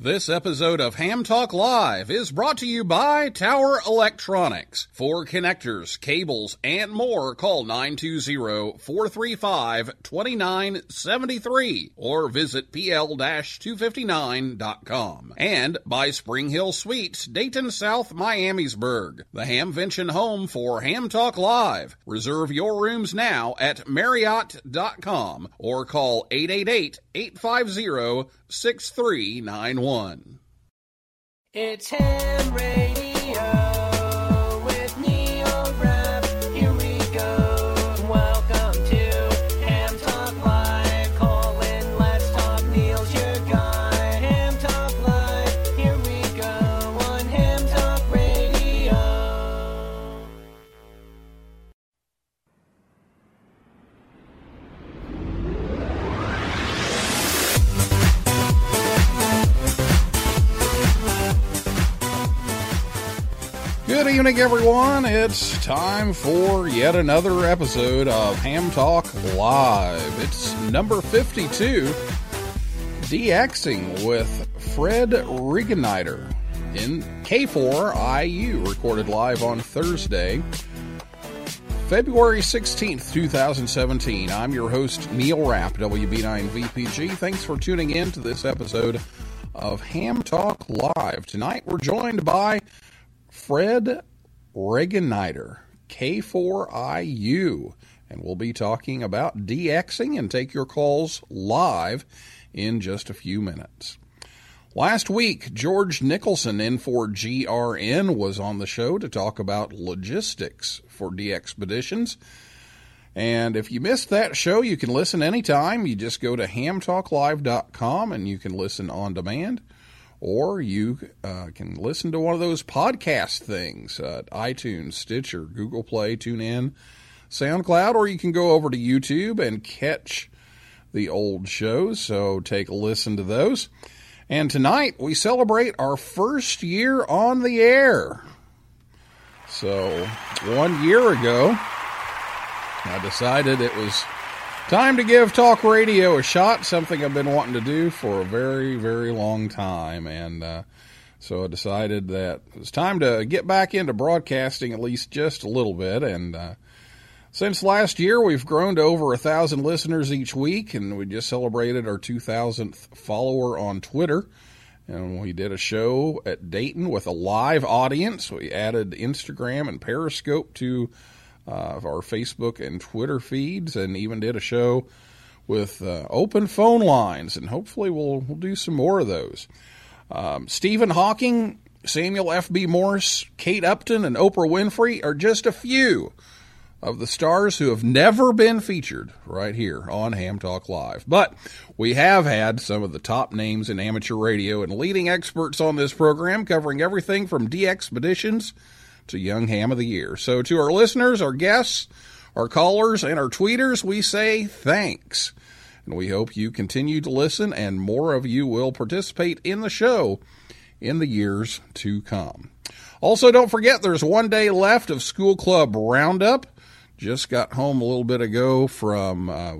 This episode of Ham Talk Live is brought to you by Tower Electronics. For connectors, cables, and more, call 920-435-2973 or visit pl-259.com. And by Spring Hill Suites, Dayton South, Miamisburg, the Hamvention home for Ham Talk Live. Reserve your rooms now at marriott.com or call 888 850 6391. It's Ham Radio Evening, everyone. It's time for yet another episode of Ham Talk Live. It's number 52, DXing with Fred Regeniter in K4IU, recorded live on Thursday, February 16th, 2017. I'm your host, Neil Rapp, WB9VPG. Thanks for tuning in to this episode of Ham Talk Live. Tonight, we're joined by Fred Regeniter, K4IU, and we'll be talking about DXing and take your calls live in just a few minutes. Last week, George Nicholson in for GRN was on the show to talk about logistics for DXpeditions. And if you missed that show, you can listen anytime. You just go to hamtalklive.com and you can listen on demand or you uh, can listen to one of those podcast things uh, iTunes, Stitcher, Google Play, TuneIn, SoundCloud, or you can go over to YouTube and catch the old shows. So take a listen to those. And tonight we celebrate our first year on the air. So one year ago, I decided it was Time to give talk radio a shot, something I've been wanting to do for a very, very long time. And uh, so I decided that it was time to get back into broadcasting at least just a little bit. And uh, since last year, we've grown to over a thousand listeners each week, and we just celebrated our 2000th follower on Twitter. And we did a show at Dayton with a live audience. We added Instagram and Periscope to of our Facebook and Twitter feeds, and even did a show with uh, open phone lines, and hopefully we'll we'll do some more of those. Um, Stephen Hawking, Samuel F.B. Morse, Kate Upton, and Oprah Winfrey are just a few of the stars who have never been featured right here on Ham Talk Live. But we have had some of the top names in amateur radio and leading experts on this program, covering everything from DXpeditions to Young Ham of the Year. So, to our listeners, our guests, our callers, and our tweeters, we say thanks. And we hope you continue to listen and more of you will participate in the show in the years to come. Also, don't forget there's one day left of School Club Roundup. Just got home a little bit ago from uh,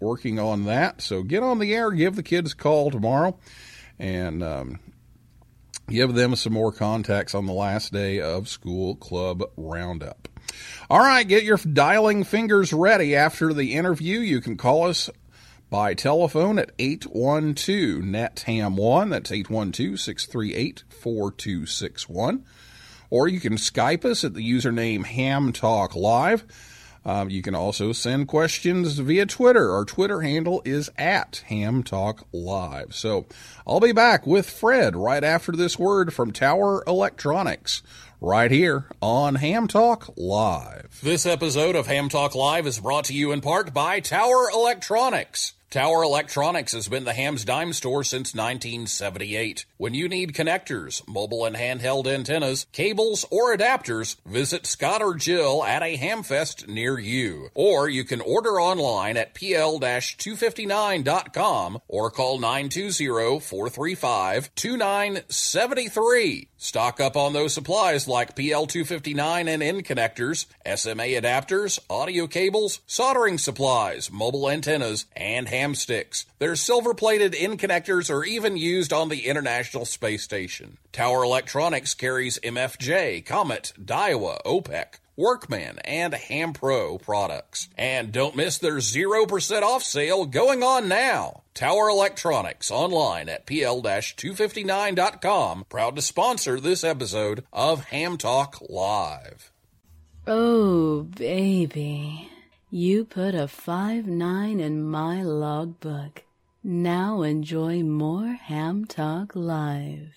working on that. So get on the air, give the kids a call tomorrow, and um, give them some more contacts on the last day of school club roundup. All right, get your dialing fingers ready. After the interview, you can call us by telephone at 812 NET NETHAM1. That's 812 638 4261. Or you can Skype us at the username Ham Talk Live. Um, you can also send questions via Twitter. Our Twitter handle is at Ham Talk Live. So I'll be back with Fred right after this word from Tower Electronics. Right here on Ham Talk Live. This episode of Ham Talk Live is brought to you in part by Tower Electronics. Tower Electronics has been the Ham's Dime store since 1978. When you need connectors, mobile and handheld antennas, cables, or adapters, visit Scott or Jill at a Hamfest near you. Or you can order online at pl-259.com or call 920-435-2973. Stock up on those supplies like PL259 and N connectors, SMA adapters, audio cables, soldering supplies, mobile antennas, and sticks. Their silver plated N connectors are even used on the International Space Station. Tower Electronics carries MFJ, Comet, Daiwa, Opek, Workman, and Ham Pro products. And don't miss their 0% off sale going on now. Tower Electronics online at pl-259.com. Proud to sponsor this episode of Ham Talk Live. Oh, baby. You put a 5-9 in my logbook. Now enjoy more Ham Talk Live.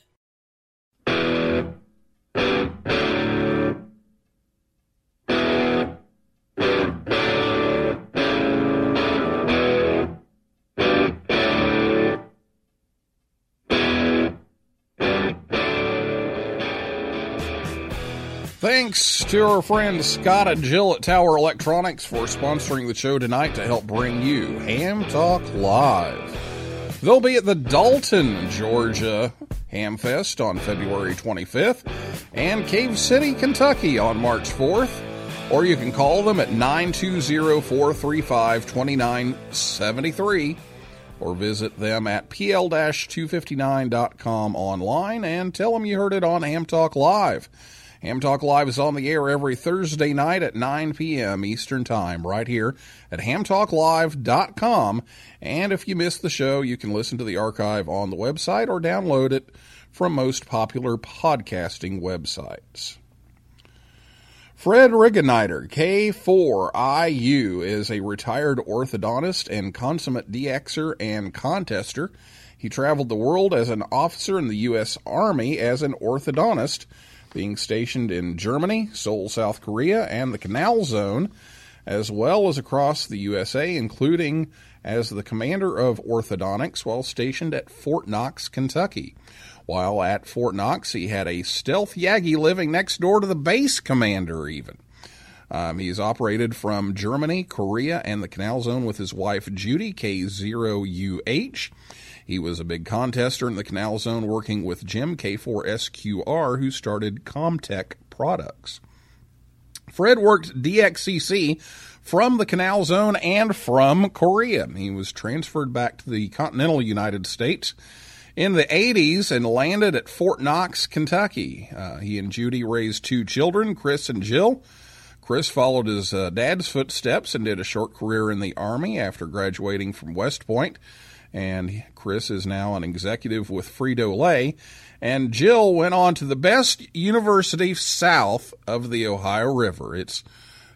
Thanks to our friends Scott and Jill at Tower Electronics for sponsoring the show tonight to help bring you Ham Talk Live. They'll be at the Dalton, Georgia Hamfest on February 25th and Cave City, Kentucky on March 4th. Or you can call them at 920 435 2973 or visit them at pl-259.com online and tell them you heard it on Ham Talk Live. Ham Talk Live is on the air every Thursday night at 9 p.m. Eastern Time, right here at hamtalklive.com. And if you missed the show, you can listen to the archive on the website or download it from most popular podcasting websites. Fred Regeniter, K4IU, is a retired orthodontist and consummate DXer and contester. He traveled the world as an officer in the U.S. Army as an orthodontist being stationed in Germany, Seoul, South Korea, and the Canal Zone, as well as across the USA, including as the commander of orthodontics while stationed at Fort Knox, Kentucky. While at Fort Knox, he had a stealth Yagi living next door to the base commander, even. Um, he's operated from Germany, Korea, and the Canal Zone with his wife Judy, K0UH. He was a big contester in the Canal Zone working with Jim K4SQR, who started Comtech Products. Fred worked DXCC from the Canal Zone and from Korea. He was transferred back to the continental United States in the 80s and landed at Fort Knox, Kentucky. Uh, he and Judy raised two children, Chris and Jill. Chris followed his uh, dad's footsteps and did a short career in the Army after graduating from West Point and Chris is now an executive with Frito Lay. And Jill went on to the best university south of the Ohio River. It's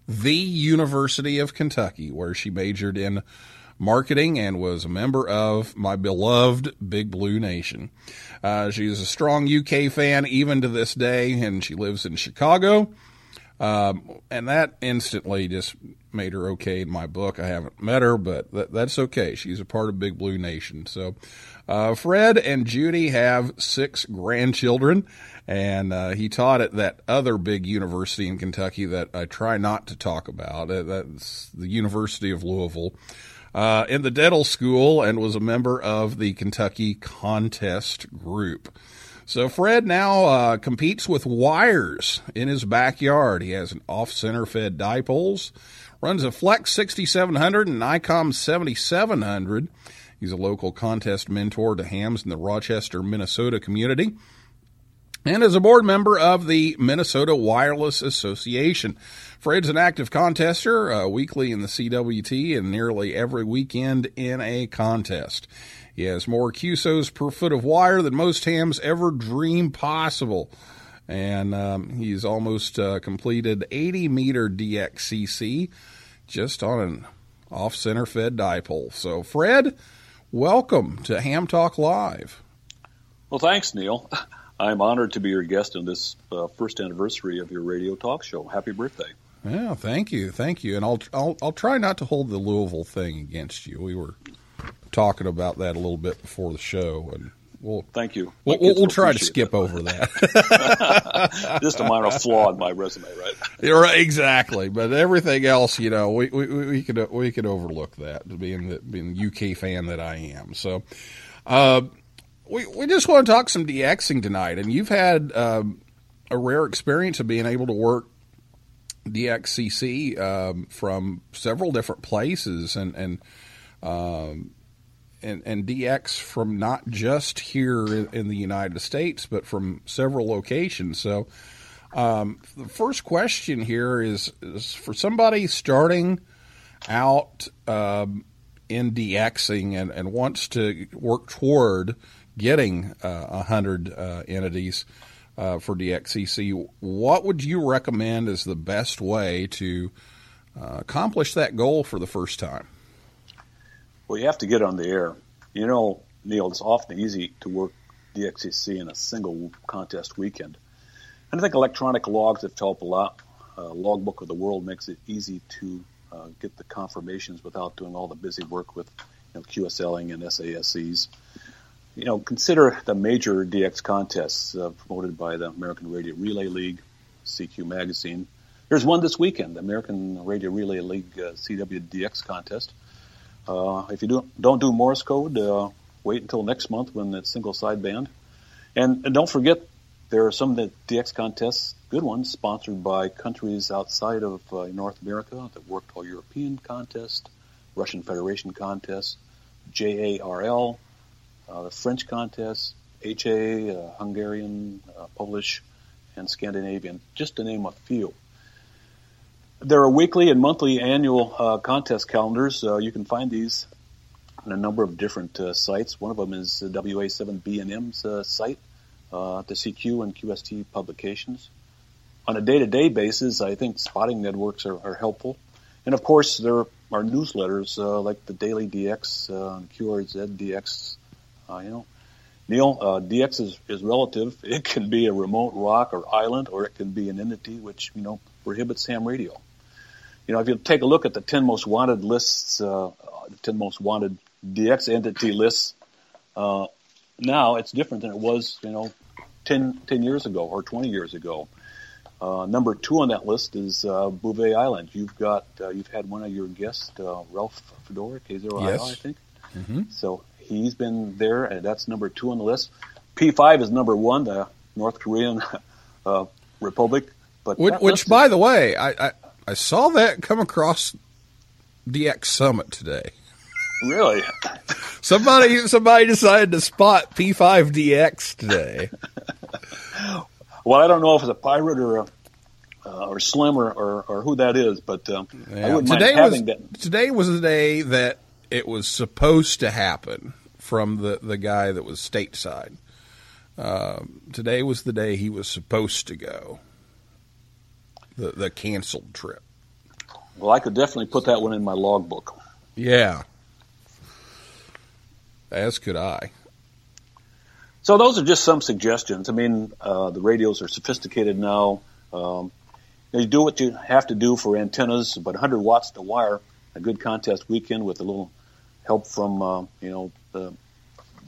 the University of Kentucky, where she majored in marketing and was a member of my beloved Big Blue Nation. Uh, she's a strong UK fan even to this day, and she lives in Chicago. Um, and that instantly just made her okay in my book. I haven't met her, but that, that's okay. She's a part of Big Blue Nation. So, uh, Fred and Judy have six grandchildren, and uh, he taught at that other big university in Kentucky that I try not to talk about. Uh, that's the University of Louisville. Uh, in the dental school and was a member of the Kentucky contest group. So Fred now uh, competes with wires in his backyard. He has an off-center fed dipoles, runs a Flex 6700 and Icom 7700. He's a local contest mentor to hams in the Rochester, Minnesota community and is a board member of the Minnesota Wireless Association. Fred's an active contester, uh, weekly in the CWT and nearly every weekend in a contest. He has more QSOs per foot of wire than most hams ever dream possible. And um, he's almost uh, completed 80 meter DXCC just on an off center fed dipole. So, Fred, welcome to Ham Talk Live. Well, thanks, Neil. I'm honored to be your guest on this uh, first anniversary of your radio talk show. Happy birthday. Yeah, thank you, thank you, and I'll I'll I'll try not to hold the Louisville thing against you. We were talking about that a little bit before the show, and we'll Thank you. we'll, we'll, we'll try to skip that. over that. Just a minor flaw in my resume, right? You're right, exactly, but everything else, you know, we we, we could we could overlook that being the being the UK fan that I am. So, uh, we we just want to talk some DXing tonight, and you've had um, a rare experience of being able to work DXCC um, from several different places, and and um, and, and DX from not just here in, the United States, but from several locations. So, um, the first question here is, is for somebody starting out um, in DXing and, and wants to work toward getting uh, 100 uh, entities uh, for DXCC, what would you recommend as the best way to uh, accomplish that goal for the first time? Well, you have to get on the air. You know, Neil, it's often easy to work DXCC in a single contest weekend. And I think electronic logs have helped a lot. Uh, Logbook of the World makes it easy to uh, get the confirmations without doing all the busy work with you know, QSLing and SASEs. You know, consider the major DX contests uh, promoted by the American Radio Relay League, CQ Magazine. There's one this weekend, the American Radio Relay League uh, CWDX contest. Uh, if you do, don't do Morse code, uh, wait until next month when it's single sideband. And, and don't forget, there are some of the DX contests, good ones, sponsored by countries outside of uh, North America, the Worked All European contest, Russian Federation contest, JARL, uh, the French contest, HA, uh, Hungarian, uh, Polish, and Scandinavian, just to name a few. There are weekly and monthly annual uh, contest calendars. Uh, you can find these on a number of different uh, sites. One of them is uh, WA7BNM's uh, site, uh, the CQ and QST publications. On a day-to-day basis, I think spotting networks are, are helpful. And of course, there are newsletters uh, like the Daily DX, uh, QRZ DX. Uh, you know, Neil, uh, DX is, is relative. It can be a remote rock or island, or it can be an entity which you know prohibits ham radio. You know, if you take a look at the 10 most wanted lists, uh, the 10 most wanted DX entity lists, uh, now it's different than it was, you know, 10, 10 years ago or 20 years ago. Uh, number two on that list is uh, Bouvet Island. You've got, uh, you've had one of your guests, uh, Ralph Fedor, K0IR, Yes. I think. So he's been there, and that's number two on the list. P5 is number one, the North Korean uh, Republic. But Which, which is- by the way, I, I, I saw that come across DX Summit today. really, Somebody somebody decided to spot P5DX today. Well, I don't know if it's a pirate or a, uh, or Slim or, or, or who that is, but um, I Yeah. wouldn't Today was that. today was the day that it was supposed to happen from the, the guy that was stateside. Um, today was the day he was supposed to go. The the canceled trip. Well, I could definitely put that one in my logbook. Yeah. As could I. So those are just some suggestions. I mean, uh, the radios are sophisticated now. Um, you do what you have to do for antennas, but 100 watts to wire, a good contest weekend with a little help from, uh, you know, the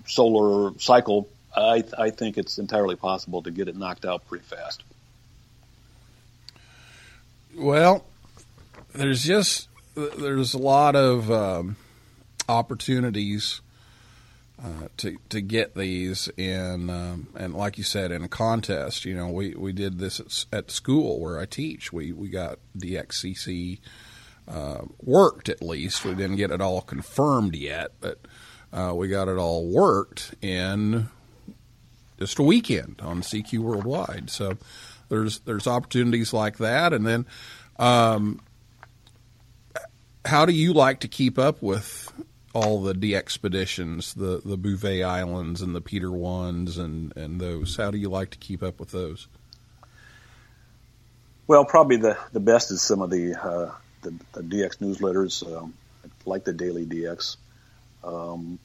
solar cycle, I, I think it's entirely possible to get it knocked out pretty fast. Well, there's just there's a lot of um, opportunities uh, to to get these in, um, and like you said, in a contest. You know, we, we did this at, at school where I teach. We we got DXCC uh, worked at least. We didn't get it all confirmed yet, but uh, we got it all worked in just a weekend on CQ Worldwide. So there's there's opportunities like that, and then um, how do you like to keep up with all the DXpeditions, the the Bouvet Islands and the Peter ones, and and those? How do you like to keep up with those? Well, probably the, the best is some of the, uh, the, the DX newsletters, um, like the Daily DX. Um,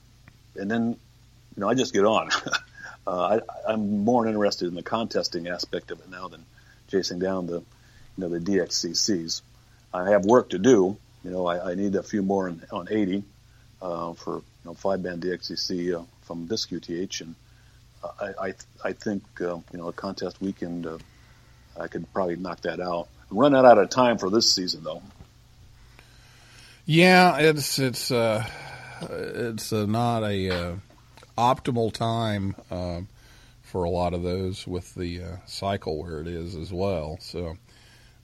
and then, you know, I just get on. uh, I, I'm more interested in the contesting aspect of it now than chasing down the, you know, the DXCCs. I have work to do. You know, I, I need a few more on, on 80 uh, for you know five band DXCC uh, from this QTH, and uh, I I, I think uh, you know a contest weekend. Uh, I could probably knock that out. I'm running out of time for this season, though. Yeah, it's it's uh, it's not a uh, optimal time uh, for a lot of those with the uh, cycle where it is as well. So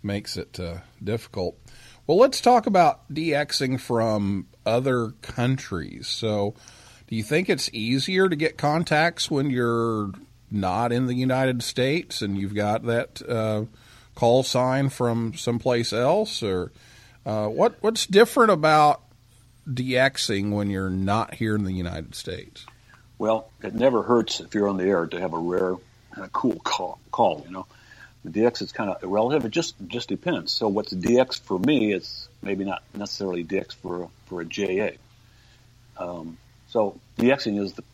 makes it uh, difficult. Well, let's talk about DXing from other countries. So Do you think it's easier to get contacts when you're not in the United States and you've got that uh, call sign from someplace else, or uh, what? What's different about DXing when you're not here in the United States? Well, it never hurts if you're on the air to have a rare and a cool call. Call, you know, the DX is kind of irrelative. It just just depends. So what's DX for me is maybe not necessarily DX for for a JA. Um, so DXing is the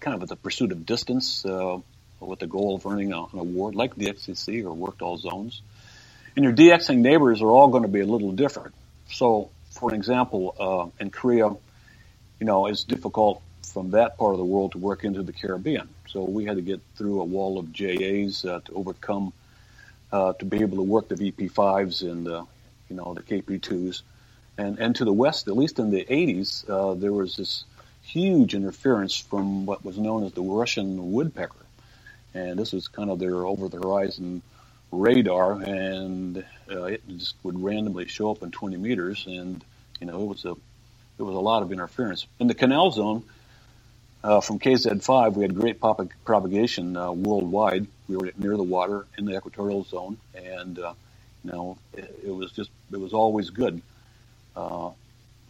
kind of the pursuit of distance uh, with the goal of earning a, an award, like the or worked all zones. And your DXing neighbors are all going to be a little different. So, for an example, uh, in Korea, you know, it's difficult from that part of the world to work into the Caribbean. So we had to get through a wall of JAs uh, to overcome uh, to be able to work the VP5s and uh, you know the KP2s. And and to the west, at least in the 80s, uh, there was this huge interference from what was known as the Russian woodpecker, and this was kind of their over-the-horizon radar, and uh, it just would randomly show up in 20 meters, and you know it was a it was a lot of interference in the canal zone. Uh, from KZ5, we had great pop- propagation uh, worldwide. We were near the water in the equatorial zone, and uh, you know it, it was just it was always good. Uh,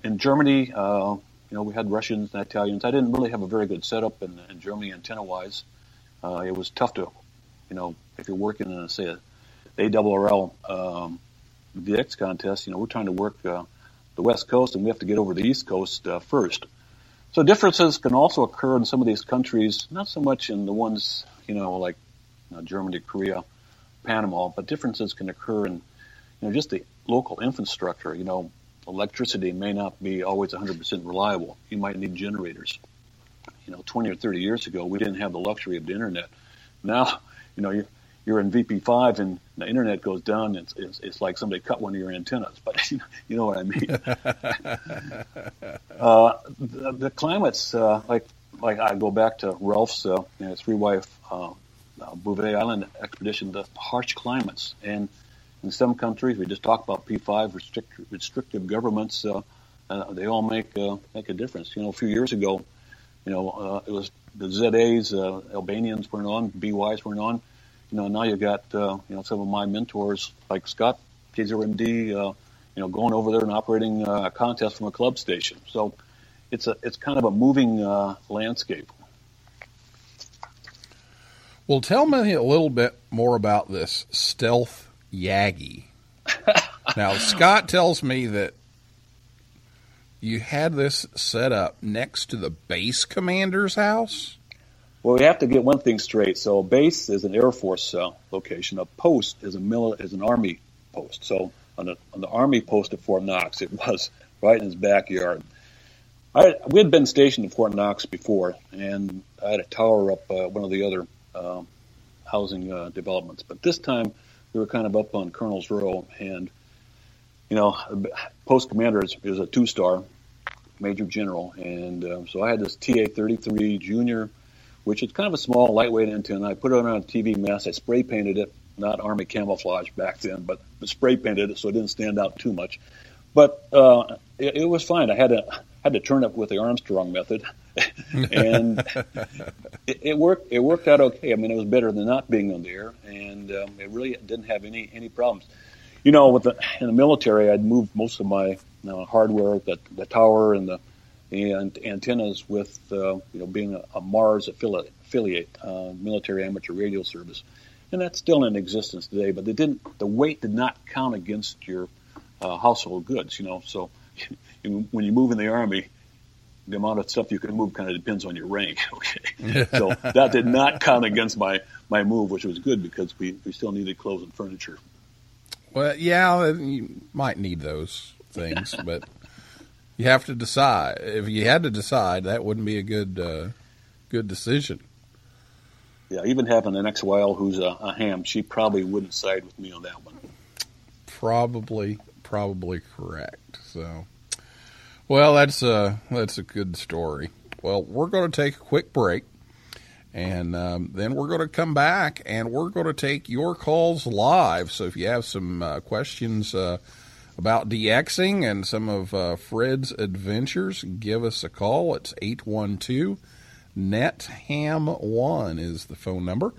in Germany, uh, you know, we had Russians and Italians. I didn't really have a very good setup in, in Germany antenna-wise. Uh, it was tough to, you know, if you're working in, a, say, a ARRL um, DX contest, you know, we're trying to work the West Coast, and we have to get over the East Coast first. So differences can also occur in some of these countries, not so much in the ones, you know, like you know, Germany, Korea, Panama, but differences can occur in, you know, just the local infrastructure. You know, electricity may not be always 100% reliable. You might need generators. You know, 20 or 30 years ago, we didn't have the luxury of the internet. Now, you know, you're, you're in VP5 and the internet goes down. It's, it's, it's like somebody cut one of your antennas, but you know what I mean. uh, the, the climates, uh, like like I go back to Ralph's uh, you know, three wife uh, uh, Bouvet Island expedition, the harsh climates, and in some countries we just talk about P5 restrict, restrictive governments. Uh, uh, they all make uh, make a difference. You know, a few years ago, you know, uh, it was the ZAs, uh, Albanians weren't on, BYs weren't on. You know, now you got uh, you know some of my mentors like Scott K0MD, uh, you know, going over there and operating uh, a contest from a club station. So it's a it's kind of a moving uh, landscape. Well, tell me a little bit more about this stealth Yagi. now, Scott tells me that you had this set up next to the base commander's house. Well, we have to get one thing straight. So, base is an Air Force uh, location. A post is a mili- is an Army post. So, on the on the Army post at Fort Knox, it was right in his backyard. I, we had been stationed at Fort Knox before, and I had a tower up uh, one of the other um, housing uh, developments. But this time, we were kind of up on Colonel's Row, and you know, post commander is, is a two star major general, and um, so I had this TA 33 Junior, which is kind of a small, lightweight antenna. I put it on a TV mast. I spray painted it, not Army camouflage back then, but spray painted it so it didn't stand out too much. But uh, it, it was fine. I had to had to turn it with the Armstrong method, and it, it worked. It worked out okay. I mean, it was better than not being on the air, and um, it really didn't have any any problems. You know, with the in the military, I'd moved most of my uh, hardware, the the tower and the and antennas with uh, you know being a, a Mars affiliate, affiliate uh, military amateur radio service, and that's still in existence today. But they didn't. The weight did not count against your uh, household goods. You know, so when you move in the army, the amount of stuff you can move kind of depends on your rank. Okay, so that did not count against my my move, which was good because we we still needed clothes and furniture. Well, yeah, you might need those things, but you have to decide. If you had to decide, that wouldn't be a good uh, good decision. Yeah, even having an XYL who's a, a ham, she probably wouldn't side with me on that one. Probably, probably correct. So, well, that's a that's a good story. Well, we're going to take a quick break, and um, then we're going to come back and we're going to take your calls live. So, if you have some uh, questions uh, about DXing and some of uh, Fred's adventures, give us a call. It's 812 NETHAM1 is the phone number.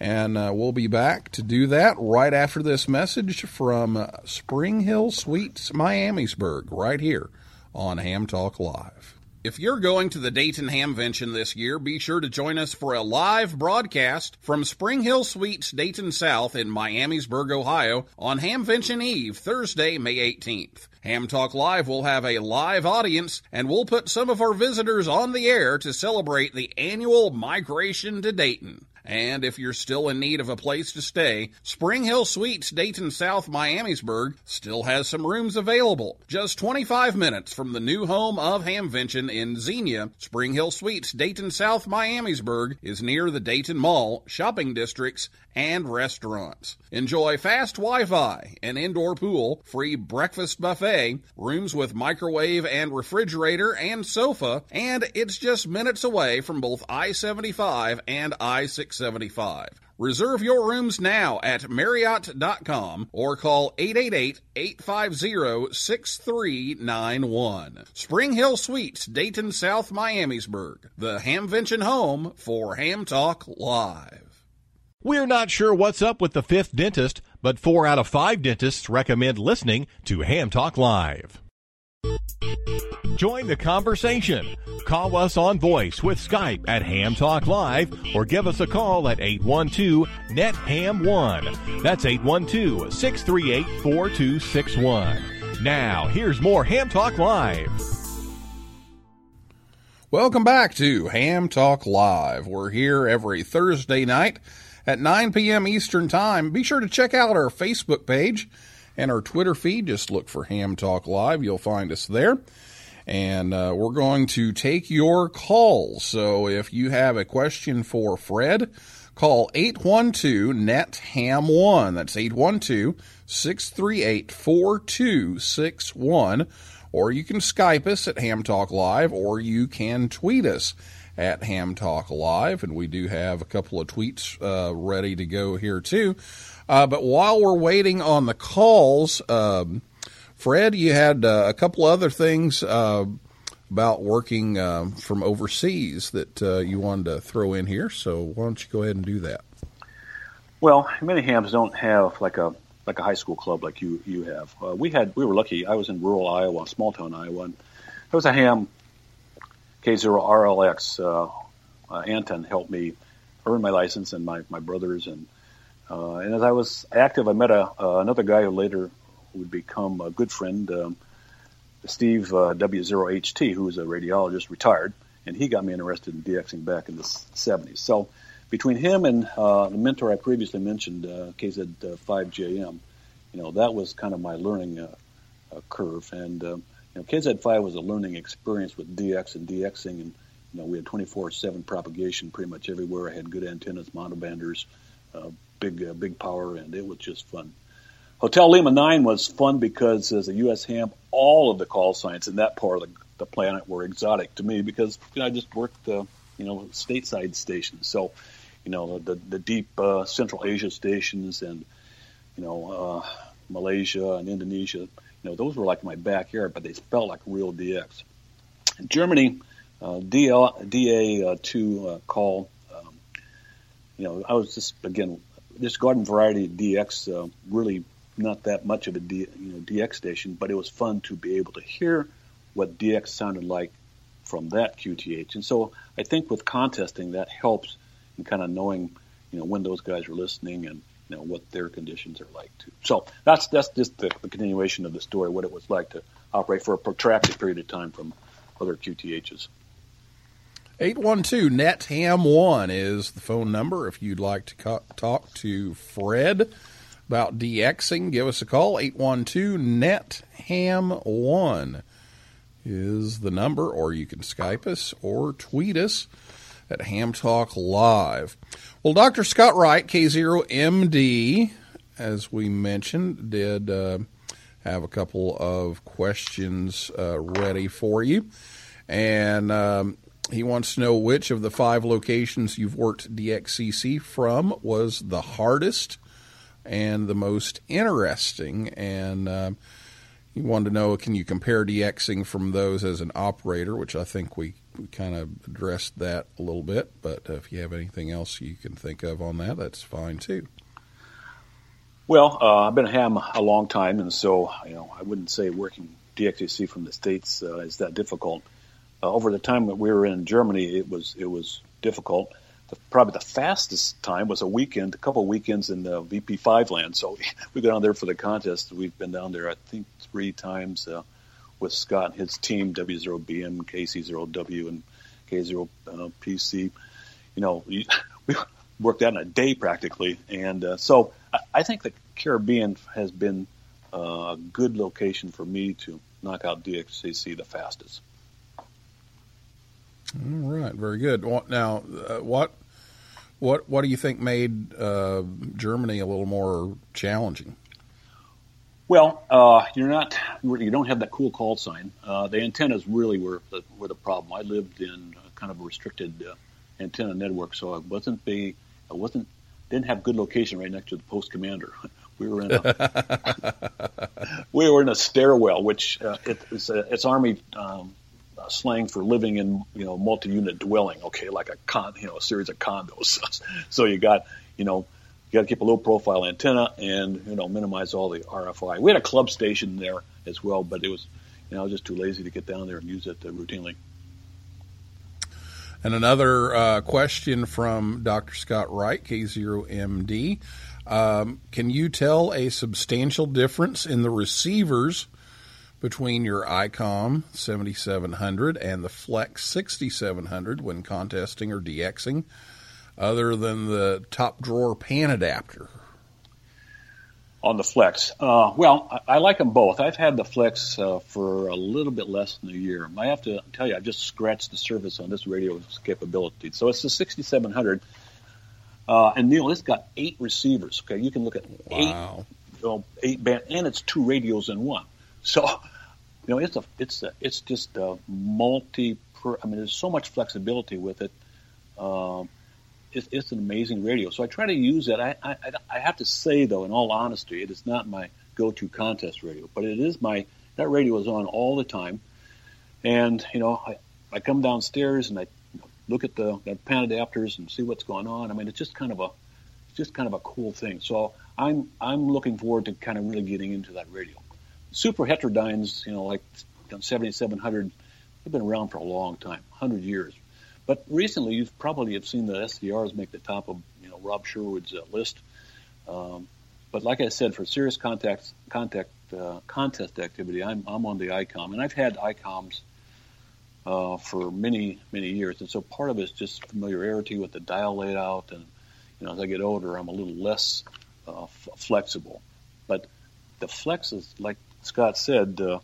And uh, we'll be back to do that right after this message from Spring Hill Suites, Miamisburg, right here on Ham Talk Live. If you're going to the Dayton Hamvention this year, be sure to join us for a live broadcast from Spring Hill Suites Dayton South in Miamisburg, Ohio on Hamvention Eve, Thursday, May 18th. Ham Talk Live will have a live audience and we'll put some of our visitors on the air to celebrate the annual migration to Dayton. And if you're still in need of a place to stay, Spring Hill Suites Dayton South Miamisburg still has some rooms available. Just 25 minutes from the new home of Hamvention in Xenia, Spring Hill Suites Dayton South Miamisburg is near the Dayton Mall, shopping districts, and restaurants. Enjoy fast Wi-Fi, an indoor pool, free breakfast buffet, rooms with microwave and refrigerator and sofa, and it's just minutes away from both I-75 and I-675. Reserve your rooms now at Marriott.com or call 888-850-6391. Spring Hill Suites, Dayton, South Miamisburg. The Hamvention home for Ham Talk Live. We're not sure what's up with the fifth dentist, but four out of five dentists recommend listening to Ham Talk Live. Join the conversation. Call us on voice with Skype at Ham Talk Live or give us a call at 812 NET HAM 1. That's 812 638 4261. Now, here's more Ham Talk Live. Welcome back to Ham Talk Live. We're here every Thursday night at 9 p.m. Eastern Time. Be sure to check out our Facebook page and our Twitter feed. Just look for Ham Talk Live. You'll find us there. And uh, we're going to take your calls. So if you have a question for Fred, call 812 NET HAM 1. That's 812 638 4261. Or you can Skype us at Ham Talk Live, or you can tweet us at Ham Talk Live. And we do have a couple of tweets uh, ready to go here, too. Uh, but while we're waiting on the calls, um, Fred, you had uh, a couple other things uh, about working uh, from overseas that uh, you wanted to throw in here. So why don't you go ahead and do that? Well, many hams don't have like a like a high school club like you you have. Uh, we had we were lucky. I was in rural Iowa, small town Iowa. And there was a ham K0RLX. Uh, uh, Anton helped me earn my license and my my brothers and uh, and as I was active, I met a uh, another guy who later would become a good friend, um, Steve uh, W0HT, who was a radiologist, retired, and he got me interested in DXing back in the 70s. So between him and uh, the mentor I previously mentioned, uh, KZ5JM, you know, that was kind of my learning uh, uh, curve. And um, you know, KZ5 was a learning experience with DX and DXing, and you know, we had 24/7 propagation pretty much everywhere. I had good antennas, monobanders, uh, big uh, big power, and it was just fun. Hotel Lima 9 was fun because as a U.S. ham, all of the call signs in that part of the, the planet were exotic to me because you know, I just worked, uh, you know, stateside stations. So, you know, the, the deep uh, Central Asia stations and, you know, uh, Malaysia and Indonesia, you know, those were like my backyard, but they felt like real DX. In Germany, uh, DL, DA2 uh, call, um, you know, I was just, again, this garden variety DX uh, really not that much of a D, you know, DX station, but it was fun to be able to hear what DX sounded like from that QTH. And so I think with contesting that helps in kind of knowing, you know, when those guys are listening and you know what their conditions are like too. So that's that's just the, the continuation of the story, what it was like to operate for a protracted period of time from other QTHs. 812 net ham 1 is the phone number if you'd like to co- talk to Fred about DXing. Give us a call. 812 net ham 1 is the number, or you can Skype us or tweet us at Ham Talk Live. Well, Dr. Scott Wright, K0MD, as we mentioned, did uh, have a couple of questions uh, ready for you. And um, he wants to know which of the five locations you've worked DXCC from was the hardest and the most interesting. And uh, he wanted to know can you compare DXing from those as an operator, which I think we, we kind of addressed that a little bit. But if you have anything else you can think of on that, that's fine too. Well, uh, I've been a ham a long time, and so you know I wouldn't say working DXCC from the states uh, is that difficult. Uh, over the time that we were in Germany, it was it was difficult. The, probably the fastest time was a weekend, a couple weekends in the VP5 land. So we got down there for the contest. We've been down there, I think, three times uh, with Scott and his team, W0BM, KC0W, and K0PC. You know, we we worked out in a day practically, and uh, so I, I think the Caribbean has been uh, a good location for me to knock out DXCC the fastest. All right, very good. Now, uh, what what what do you think made uh, Germany a little more challenging? Well, uh, you're not, you don't have that cool call sign. Uh, the antennas really were the, were the problem. I lived in kind of a restricted uh, antenna network, so I wasn't be, I wasn't, didn't have good location right next to the post commander. We were in a, we were in a stairwell, which uh, it, it's, a, it's army um, uh, slang for living in you know multi-unit dwelling. Okay, like a con, you know, a series of condos. so you got you know you got to keep a low profile antenna and you know minimize all the RFI. We had a club station there as well, but it was you know I was just too lazy to get down there and use it uh, routinely. And another uh, question from Dr. Scott Wright, K0MD. Um, can you tell a substantial difference in the receivers between your ICOM 7700 and the Flex 6700 when contesting or DXing, other than the top drawer pan adapter? on the Flex. Uh, well, I, I like them both. I've had the Flex uh, for a little bit less than a year. I have to tell you, I've just scratched the surface on this radio's capability. So it's the 6700. Uh, and Neil, it's got eight receivers. Okay, you can look at eight, you know, eight band, and it's two radios in one. So, you know, it's a, it's a, it's just a multi. I mean, there's so much flexibility with it. Um, it's, it's an amazing radio. So I try to use it. I, I, I have to say, though, in all honesty, it is not my go-to contest radio, but it is my that radio is on all the time. And you know, I, I come downstairs and I look at the, the pan adapters and see what's going on. I mean, it's just kind of a just kind of a cool thing. So I'm I'm looking forward to kind of really getting into that radio. Super heterodynes, you know, like 7700, they've been around for a long time, 100 years. But recently, you've probably have seen the SDRs make the top of you know Rob Sherwood's uh, list. Um, but like I said, for serious contact contact uh, contest activity, I'm I'm on the ICOM, and I've had ICOMs uh, for many many years, and so part of it is just familiarity with the dial layout, and you know as I get older, I'm a little less uh, f- flexible. But the flex is like Scott said, uh,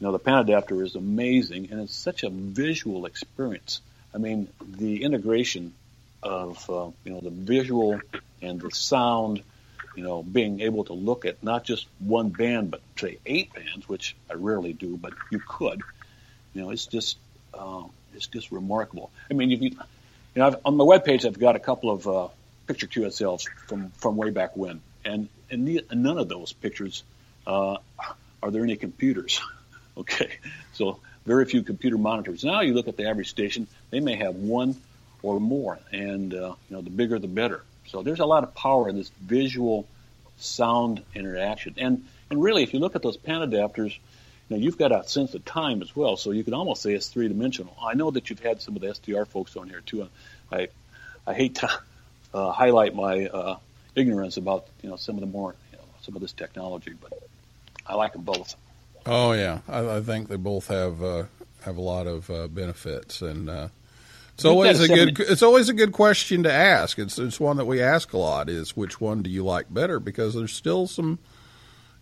you know the pan adapter is amazing, and it's such a visual experience. I mean, the integration of uh, you know the visual and the sound, you know, being able to look at not just one band but say eight bands, which I rarely do, but you could. You know, it's just uh, it's just remarkable. I mean, you, you know, I've, on my webpage, I've got a couple of uh, picture QSLs from from way back when, and and the, none of those pictures uh, are there any computers. okay, so very few computer monitors. Now you look at the average station, they may have one or more, and uh, you know the bigger the better. So there's a lot of power in this visual sound interaction, and and really, if you look at those pan adapters, you know you've got a sense of time as well. So you can almost say it's three dimensional. I know that you've had some of the SDR folks on here too. I I hate to uh, highlight my uh, ignorance about you know some of the more you know some of this technology, but I like them both. Oh yeah, I, I think they both have uh, have a lot of uh, benefits, and uh, it's always a good it's always a good question to ask. It's it's one that we ask a lot: is which one do you like better? Because there's still some,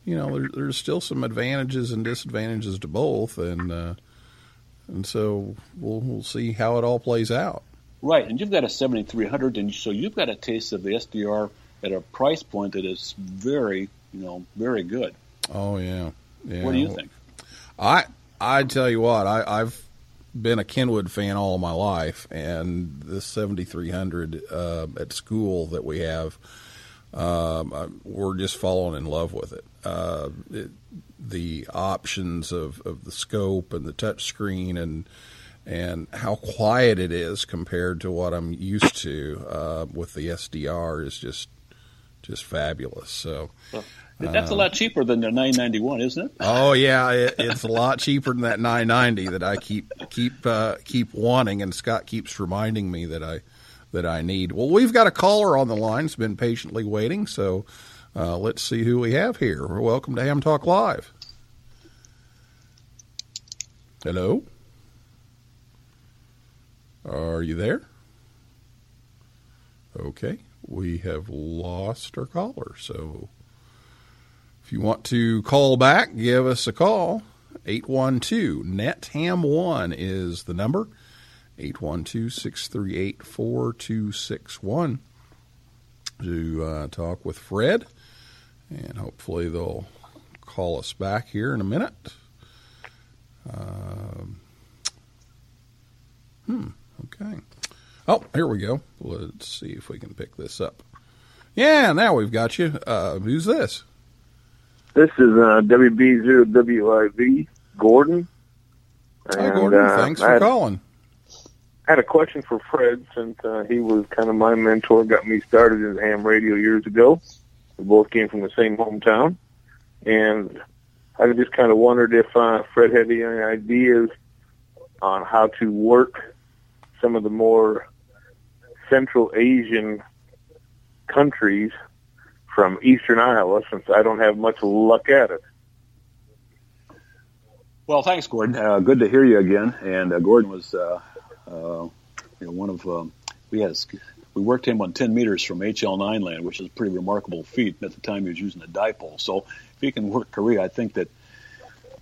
you know, there, there's still some advantages and disadvantages to both, and uh, and so we'll we'll see how it all plays out. Right, and you've got a 7300, and so you've got a taste of the SDR at a price point that is very, you know, very good. Oh yeah, yeah. What do you think? I I tell you what, I, I've been a Kenwood fan all my life, and this 7300 uh, at school that we have, um, I, we're just falling in love with it. Uh, it the options of, of the scope and the touch screen and and how quiet it is compared to what I'm used to uh, with the SDR is just just fabulous. So That's a lot cheaper than the 991, isn't it? Oh yeah, it, it's a lot cheaper than that 990 that I keep keep uh, keep wanting, and Scott keeps reminding me that I that I need. Well, we've got a caller on the line. has been patiently waiting, so uh, let's see who we have here. Welcome to Ham Talk Live. Hello, are you there? Okay, we have lost our caller, so. If you want to call back, give us a call. 812 NETHAM1 is the number. 812 638 4261 to uh, talk with Fred. And hopefully they'll call us back here in a minute. Um, hmm, okay. Oh, here we go. Let's see if we can pick this up. Yeah, now we've got you. Uh, who's this? This is uh, WB0WIV, Gordon. Hi, And, Gordon. uh, Thanks I for had, calling. I had a question for Fred since uh, he was kind of my mentor, got me started in ham radio years ago. We both came from the same hometown. And I just kind of wondered if uh, Fred had any ideas on how to work some of the more Central Asian countries from eastern Iowa since I don't have much luck at it. Well, thanks, Gordon. Uh, good to hear you again. And uh, Gordon was, uh, uh, you know, one of um, we had we worked him on 10 meters from HL9 land, which is a pretty remarkable feat. At the time, he was using a dipole. So if he can work Korea, I think that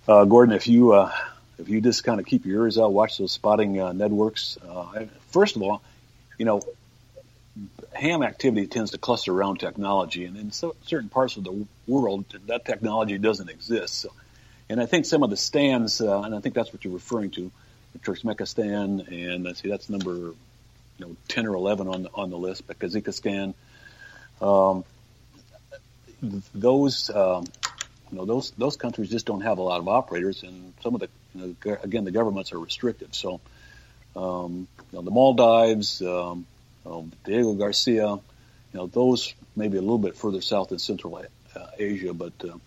uh, Gordon, if you uh, if you just kind of keep your ears out, watch those spotting networks. First of all, you know, ham activity tends to cluster around technology, and in so, certain parts of the world, that technology doesn't exist. So, and I think some of the stands, uh, and I think that's what you're referring to, Turkmenistan, and let's see, that's number, you know, 10 or 11 on the, on the list, but Kazakhstan. Um, those, um, you know, those those countries just don't have a lot of operators, and some of the, you know, again, the governments are restrictive. So, um, you know, the Maldives, um, um, Diego Garcia, you know, those maybe a little bit further south in Central uh, Asia, but uh,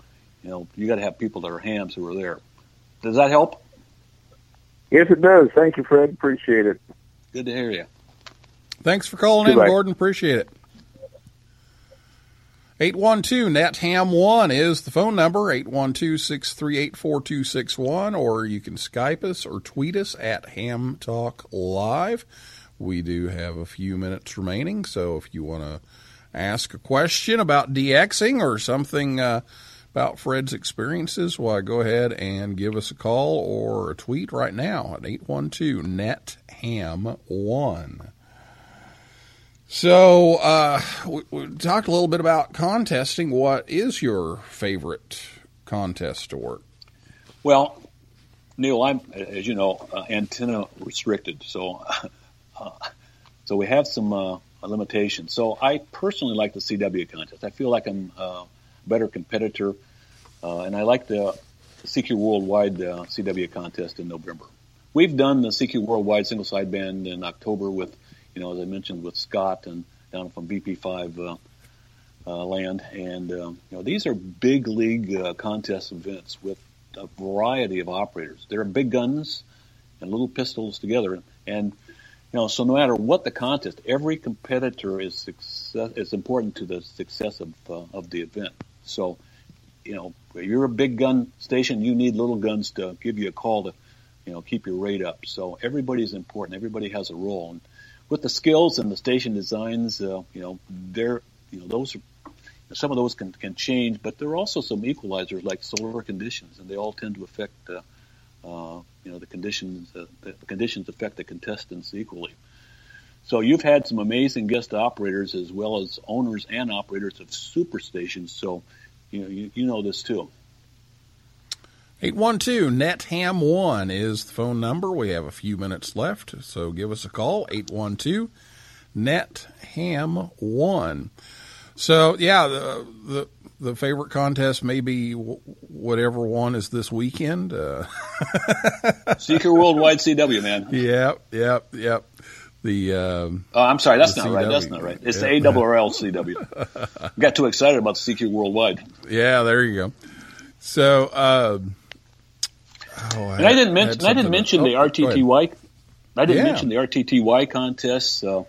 you know, you got to have people that are hams who are there. Does that help? Yes, it does. Thank you, Fred. Appreciate it. Good to hear you. Thanks for calling Goodbye. in, Gordon. Appreciate it. 812 net ham 1 is the phone number, 812 638 4261, or you can Skype us or tweet us at Ham Talk Live. We do have a few minutes remaining, so if you want to ask a question about DXing or something uh, about Fred's experiences, why go ahead and give us a call or a tweet right now at 812 net ham 1. So uh, we, we talked a little bit about contesting. What is your favorite contest to work? Well, Neil, I'm, as you know, uh, antenna restricted, so uh, so we have some uh, limitations. So I personally like the CW contest. I feel like I'm uh, a better competitor, uh, and I like the CQ Worldwide CW contest in November. We've done the CQ Worldwide single sideband in October with, you know, as I mentioned, with Scott and down from BP5 uh, uh, land, and you know these are big league contest events with a variety of operators. There are big guns and little pistols together, and you know, so no matter what the contest, every competitor is success is important to the success of uh, of the event. So, you know, you're a big gun station, you need little guns to give you a call to, you know, keep your rate up. So everybody's important. Everybody has a role, and with the skills and the station designs, uh, you know, they're you know those are some of those can, can change, but there are also some equalizers like solar conditions, and they all tend to affect, uh, uh, you know, the conditions. Uh, the conditions affect the contestants equally. So you've had some amazing guest operators as well as owners and operators of superstations. So, you know, you, you know this too. 812 NetHam1 is the phone number. We have a few minutes left, so give us a call, 812 NetHam1. So yeah, the the, the favorite contest may be w- whatever one is this weekend. Uh, CQ Worldwide CW, man. yep, yep, yep. The um, Oh, I'm sorry, that's not right. That's not right. It's Yeah. the ARRL CW. Got too excited about the CQ Worldwide. yeah, there you go. So, um, oh, And I didn't mention. I didn't mention oh, the. RTTY. I didn't Yeah. mention the RTTY contest. So,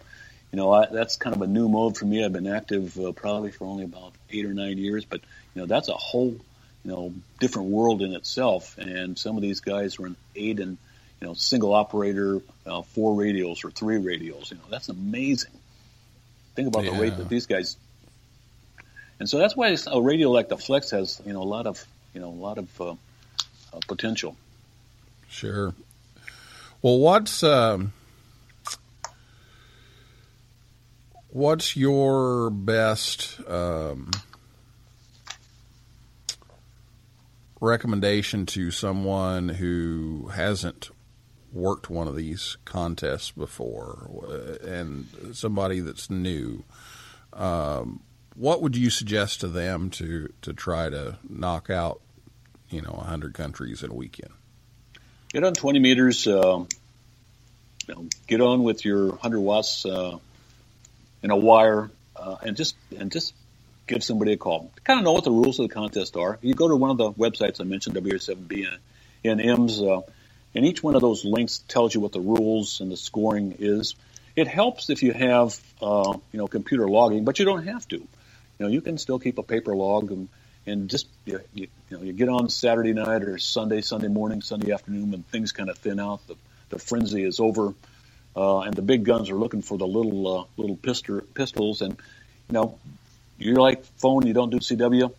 you know, I, that's kind of a new mode for me. I've been active uh, probably for only about eight or nine years, but you know, that's a whole, you know, different world in itself. And some of these guys run eight and you know, single operator, uh, four radios or three radios. You know, that's amazing. Think about the rate that these guys. And so that's why a radio like the Flex has, you know, a lot of, you know, a lot of uh, uh, potential. Sure. Well, what's um, what's your best um, recommendation to someone who hasn't worked one of these contests before uh, and somebody that's new? Um, what would you suggest to them to to try to knock out, you know, hundred countries in a weekend? Get on 20 meters. Uh, get on with your 100 watts uh, in a wire, uh, and just and just give somebody a call. Kind of know what the rules of the contest are. You go to one of the websites I mentioned, WA7B and, and IMS, uh, and each one of those links tells you what the rules and the scoring is. It helps if you have uh, you know computer logging, but you don't have to. You know, you can still keep a paper log and and just you, you, you know you get on Saturday night or Sunday, Sunday morning, Sunday afternoon when things kind of thin out, the the frenzy is over, uh, and the big guns are looking for the little uh, little pistol, pistols. And you know, you're like phone, you don't do CW,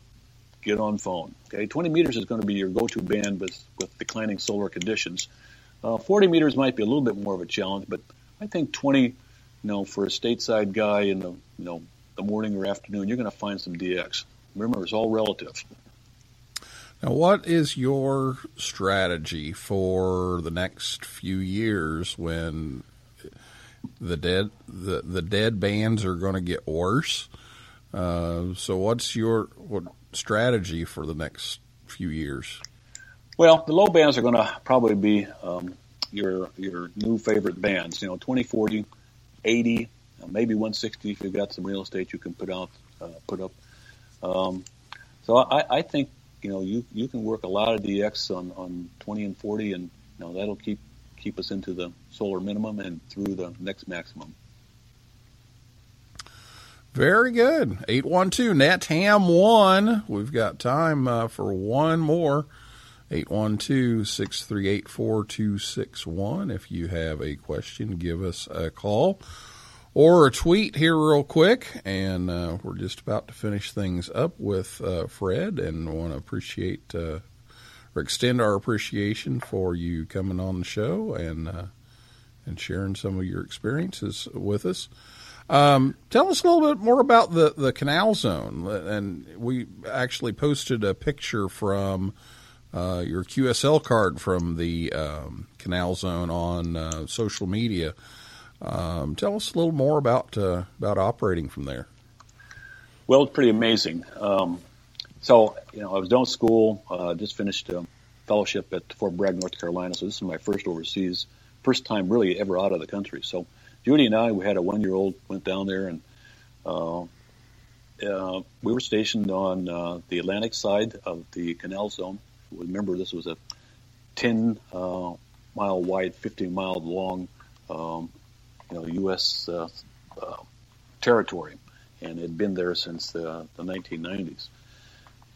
get on phone. Okay, 20 meters is going to be your go-to band with with declining solar conditions. Uh, 40 meters might be a little bit more of a challenge, but I think 20, you know, for a stateside guy in the you know the morning or afternoon, you're going to find some DX. Remember, it's all relative. Now, what is your strategy for the next few years when the dead the, the dead bands are going to get worse? Uh, so, what's your what strategy for the next few years? Well, the low bands are going to probably be um, your your new favorite bands. You know, 2040, 80, uh, maybe 160 if you've got some real estate you can put out uh, put up. Um, so I, I think you know you you can work a lot of DX on, on 20 and 40, and you know that'll keep keep us into the solar minimum and through the next maximum. Very good. 812 Net Ham 1. We've got time uh, for one more. 812 638 4261. If you have a question, give us a call or a tweet here, real quick. And uh, we're just about to finish things up with uh, Fred and want to appreciate uh, or extend our appreciation for you coming on the show and, uh, and sharing some of your experiences with us. Um, tell us a little bit more about the, the canal zone. And we actually posted a picture from uh, your QSL card from the um, canal zone on uh, social media. Um, tell us a little more about uh, about operating from there. Well, it's pretty amazing. Um, so, you know, I was done school, uh, just finished a fellowship at Fort Bragg, North Carolina. So this is my first overseas, first time really ever out of the country. So Judy and I, we had a one-year-old, went down there, and uh, uh, we were stationed on uh, the Atlantic side of the canal zone. Remember, this was a 10 uh, mile wide, 15 mile long, um, you know, U.S. Uh, uh, territory, and had been there since the 1990s.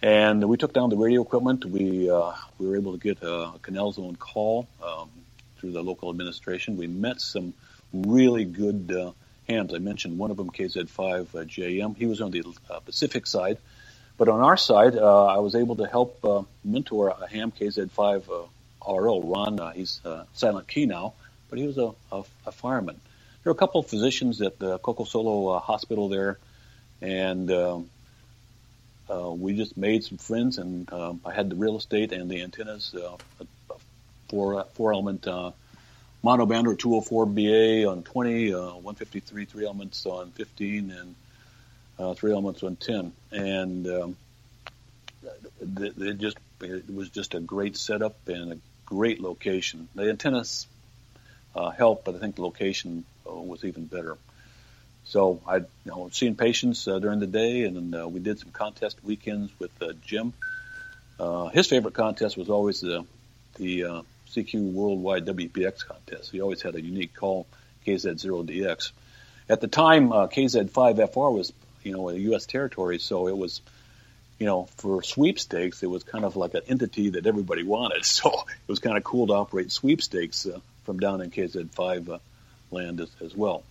And we took down the radio equipment. We uh, we were able to get a canal zone call um, through the local administration. We met some really good uh, hams. I mentioned one of them, KZ5 uh. He was on the uh, Pacific side, but on our side, uh, I was able to help uh, mentor a ham KZ5 uh, RO. Ron, uh, he's uh, silent key now, but he was a, a, a fireman. There were a couple of physicians at the Coco Solo uh, Hospital there, and um, uh, we just made some friends. And um, I had the real estate and the antennas, uh, four four element uh, monoband or 204 BA on 20, uh, 153 three elements on 15, and uh, three elements on tin, and um, it just it was just a great setup and a great location. The antennas uh, helped, but I think the location uh, was even better. So I, you know, seen patients uh, during the day, and uh, we did some contest weekends with uh, Jim. Uh, his favorite contest was always the the uh, CQ Worldwide WPX contest. He always had a unique call, KZ0DX. At the time, uh, KZ5FR was, you know, a U.S. territory, so it was, you know, for sweepstakes, it was kind of like an entity that everybody wanted. So it was kind of cool to operate sweepstakes from down in KZ5 uh, land as, as well.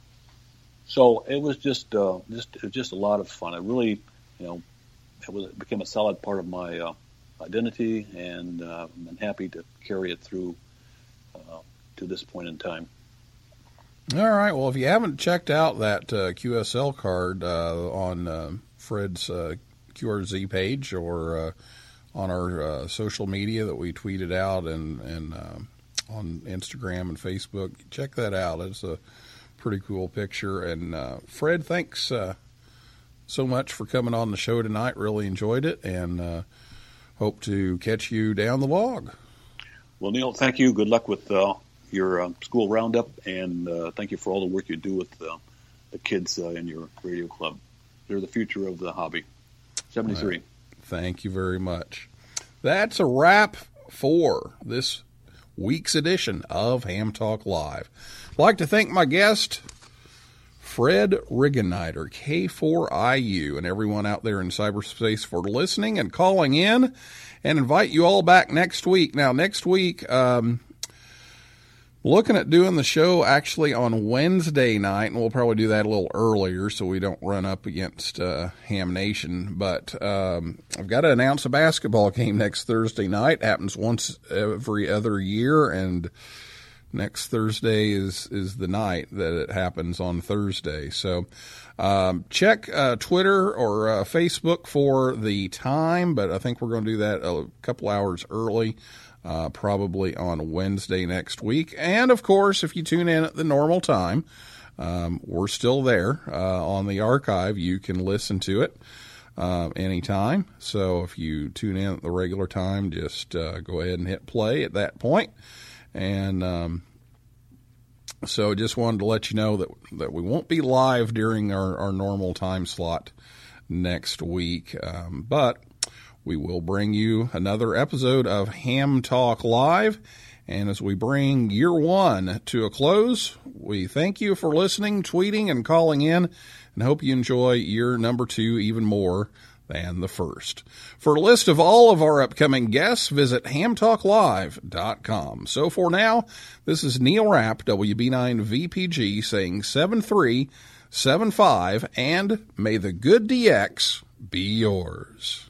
So it was just, uh, just, just a lot of fun. It really, you know, it was it became a solid part of my uh, identity, and uh, I'm happy to carry it through uh, to this point in time. All right. Well, if you haven't checked out that uh, QSL card uh, on Fred's QRZ page or on our social media that we tweeted out and and on Instagram and Facebook, check that out. It's a pretty cool picture. And uh, Fred, thanks uh, so much for coming on the show tonight. Really enjoyed it, and uh, hope to catch you down the log. Well, Neil, thank you. Good luck with uh, your uh, school roundup, and uh, thank you for all the work you do with uh, the kids uh, in your radio club. They're the future of the hobby. 73. Thank you very much. That's a wrap for this week's edition of Ham Talk Live. I'd like to thank my guest, Fred Regeniter, K4IU, and everyone out there in cyberspace for listening and calling in, and invite you all back next week. Now, next week, um, looking at doing the show actually on Wednesday night, and we'll probably do that a little earlier so we don't run up against uh, Ham Nation. But um, I've got to announce a basketball game next Thursday night. happens once every other year, and next Thursday is is the night that it happens on Thursday. So um, check uh, Twitter or uh, Facebook for the time, but I think we're going to do that a couple hours early. Uh, probably on Wednesday next week. And of course, if you tune in at the normal time, um, we're still there uh, on the archive. You can listen to it uh, anytime. So if you tune in at the regular time, just uh, go ahead and hit play at that point. And um, so just wanted to let you know that that we won't be live during our, our normal time slot next week, um, but we will bring you another episode of Ham Talk Live. And as we bring year one to a close, we thank you for listening, tweeting, and calling in, and hope you enjoy year number two even more than the first. For a list of all of our upcoming guests, visit hamtalklive.com. So for now, this is Neil Rapp, WB9VPG, saying 7375, and may the good DX be yours.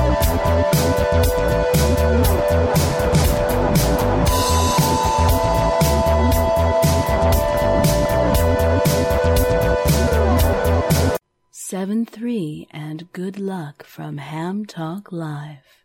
Seven three and good luck from Ham Talk Live.